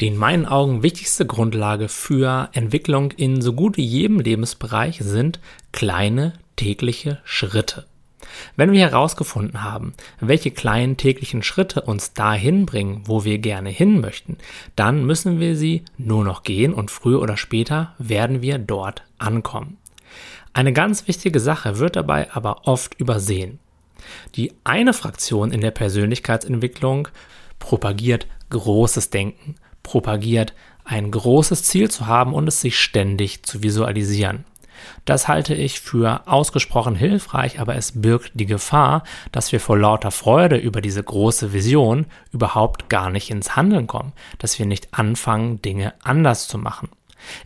Die in meinen Augen wichtigste Grundlage für Entwicklung in so gut wie jedem Lebensbereich sind kleine tägliche Schritte. Wenn wir herausgefunden haben, welche kleinen täglichen Schritte uns dahin bringen, wo wir gerne hin möchten, dann müssen wir sie nur noch gehen und früher oder später werden wir dort ankommen. Eine ganz wichtige Sache wird dabei aber oft übersehen. Die eine Fraktion in der Persönlichkeitsentwicklung propagiert großes Denken, propagiert, ein großes Ziel zu haben und es sich ständig zu visualisieren. Das halte ich für ausgesprochen hilfreich, aber es birgt die Gefahr, dass wir vor lauter Freude über diese große Vision überhaupt gar nicht ins Handeln kommen, dass wir nicht anfangen, Dinge anders zu machen.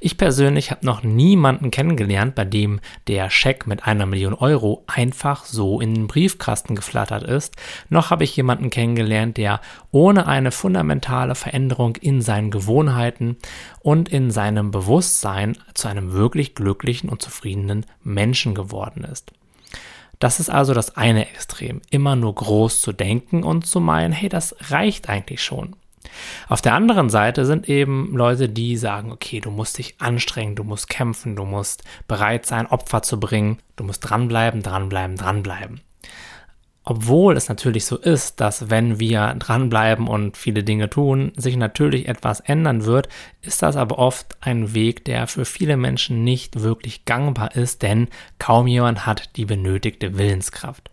Ich persönlich habe noch niemanden kennengelernt, bei dem der Scheck mit einer Million Euro einfach so in den Briefkasten geflattert ist, noch habe ich jemanden kennengelernt, der ohne eine fundamentale Veränderung in seinen Gewohnheiten und in seinem Bewusstsein zu einem wirklich glücklichen und zufriedenen Menschen geworden ist. Das ist also das eine Extrem, immer nur groß zu denken und zu meinen, hey, das reicht eigentlich schon. Auf der anderen Seite sind eben Leute, die sagen, okay, du musst dich anstrengen, du musst kämpfen, du musst bereit sein, Opfer zu bringen, du musst dranbleiben, dranbleiben, dranbleiben. Obwohl es natürlich so ist, dass wenn wir dranbleiben und viele Dinge tun, sich natürlich etwas ändern wird, ist das aber oft ein Weg, der für viele Menschen nicht wirklich gangbar ist, denn kaum jemand hat die benötigte Willenskraft.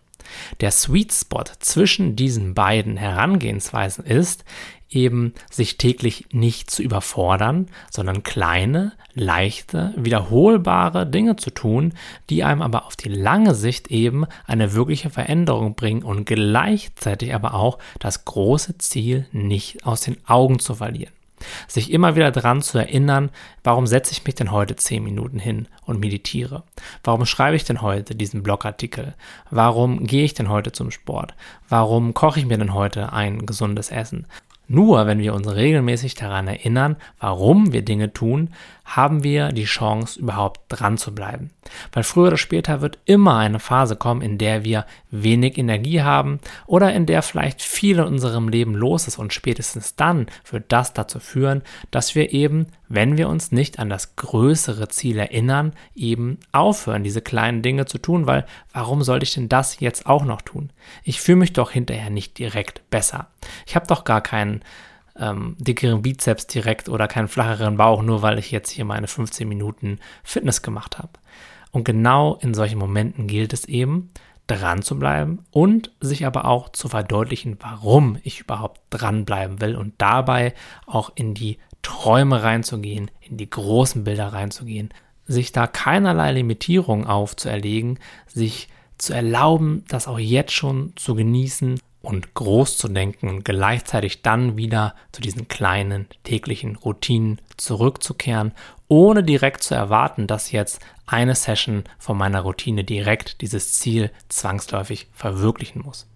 Der Sweet Spot zwischen diesen beiden Herangehensweisen ist, eben sich täglich nicht zu überfordern, sondern kleine, leichte, wiederholbare Dinge zu tun, die einem aber auf die lange Sicht eben eine wirkliche Veränderung bringen und gleichzeitig aber auch das große Ziel nicht aus den Augen zu verlieren. Sich immer wieder daran zu erinnern, warum setze ich mich denn heute zehn Minuten hin und meditiere? Warum schreibe ich denn heute diesen Blogartikel? Warum gehe ich denn heute zum Sport? Warum koche ich mir denn heute ein gesundes Essen? Nur wenn wir uns regelmäßig daran erinnern, warum wir Dinge tun, haben wir die Chance, überhaupt dran zu bleiben. Weil früher oder später wird immer eine Phase kommen, in der wir wenig Energie haben oder in der vielleicht viel in unserem Leben los ist und spätestens dann wird das dazu führen, dass wir eben, wenn wir uns nicht an das größere Ziel erinnern, eben aufhören, diese kleinen Dinge zu tun, weil warum sollte ich denn das jetzt auch noch tun? Ich fühle mich doch hinterher nicht direkt besser. Ich habe doch gar ähm, dickeren Bizeps direkt oder keinen flacheren Bauch, nur weil ich jetzt hier meine 15 Minuten Fitness gemacht habe. Und genau in solchen Momenten gilt es eben, dran zu bleiben und sich aber auch zu verdeutlichen, warum ich überhaupt dranbleiben will und dabei auch in die Träume reinzugehen, in die großen Bilder reinzugehen, sich da keinerlei Limitierung aufzuerlegen, sich zu erlauben, das auch jetzt schon zu genießen und groß zu denken und gleichzeitig dann wieder zu diesen kleinen täglichen Routinen zurückzukehren, ohne direkt zu erwarten, dass jetzt eine Session von meiner Routine direkt dieses Ziel zwangsläufig verwirklichen muss.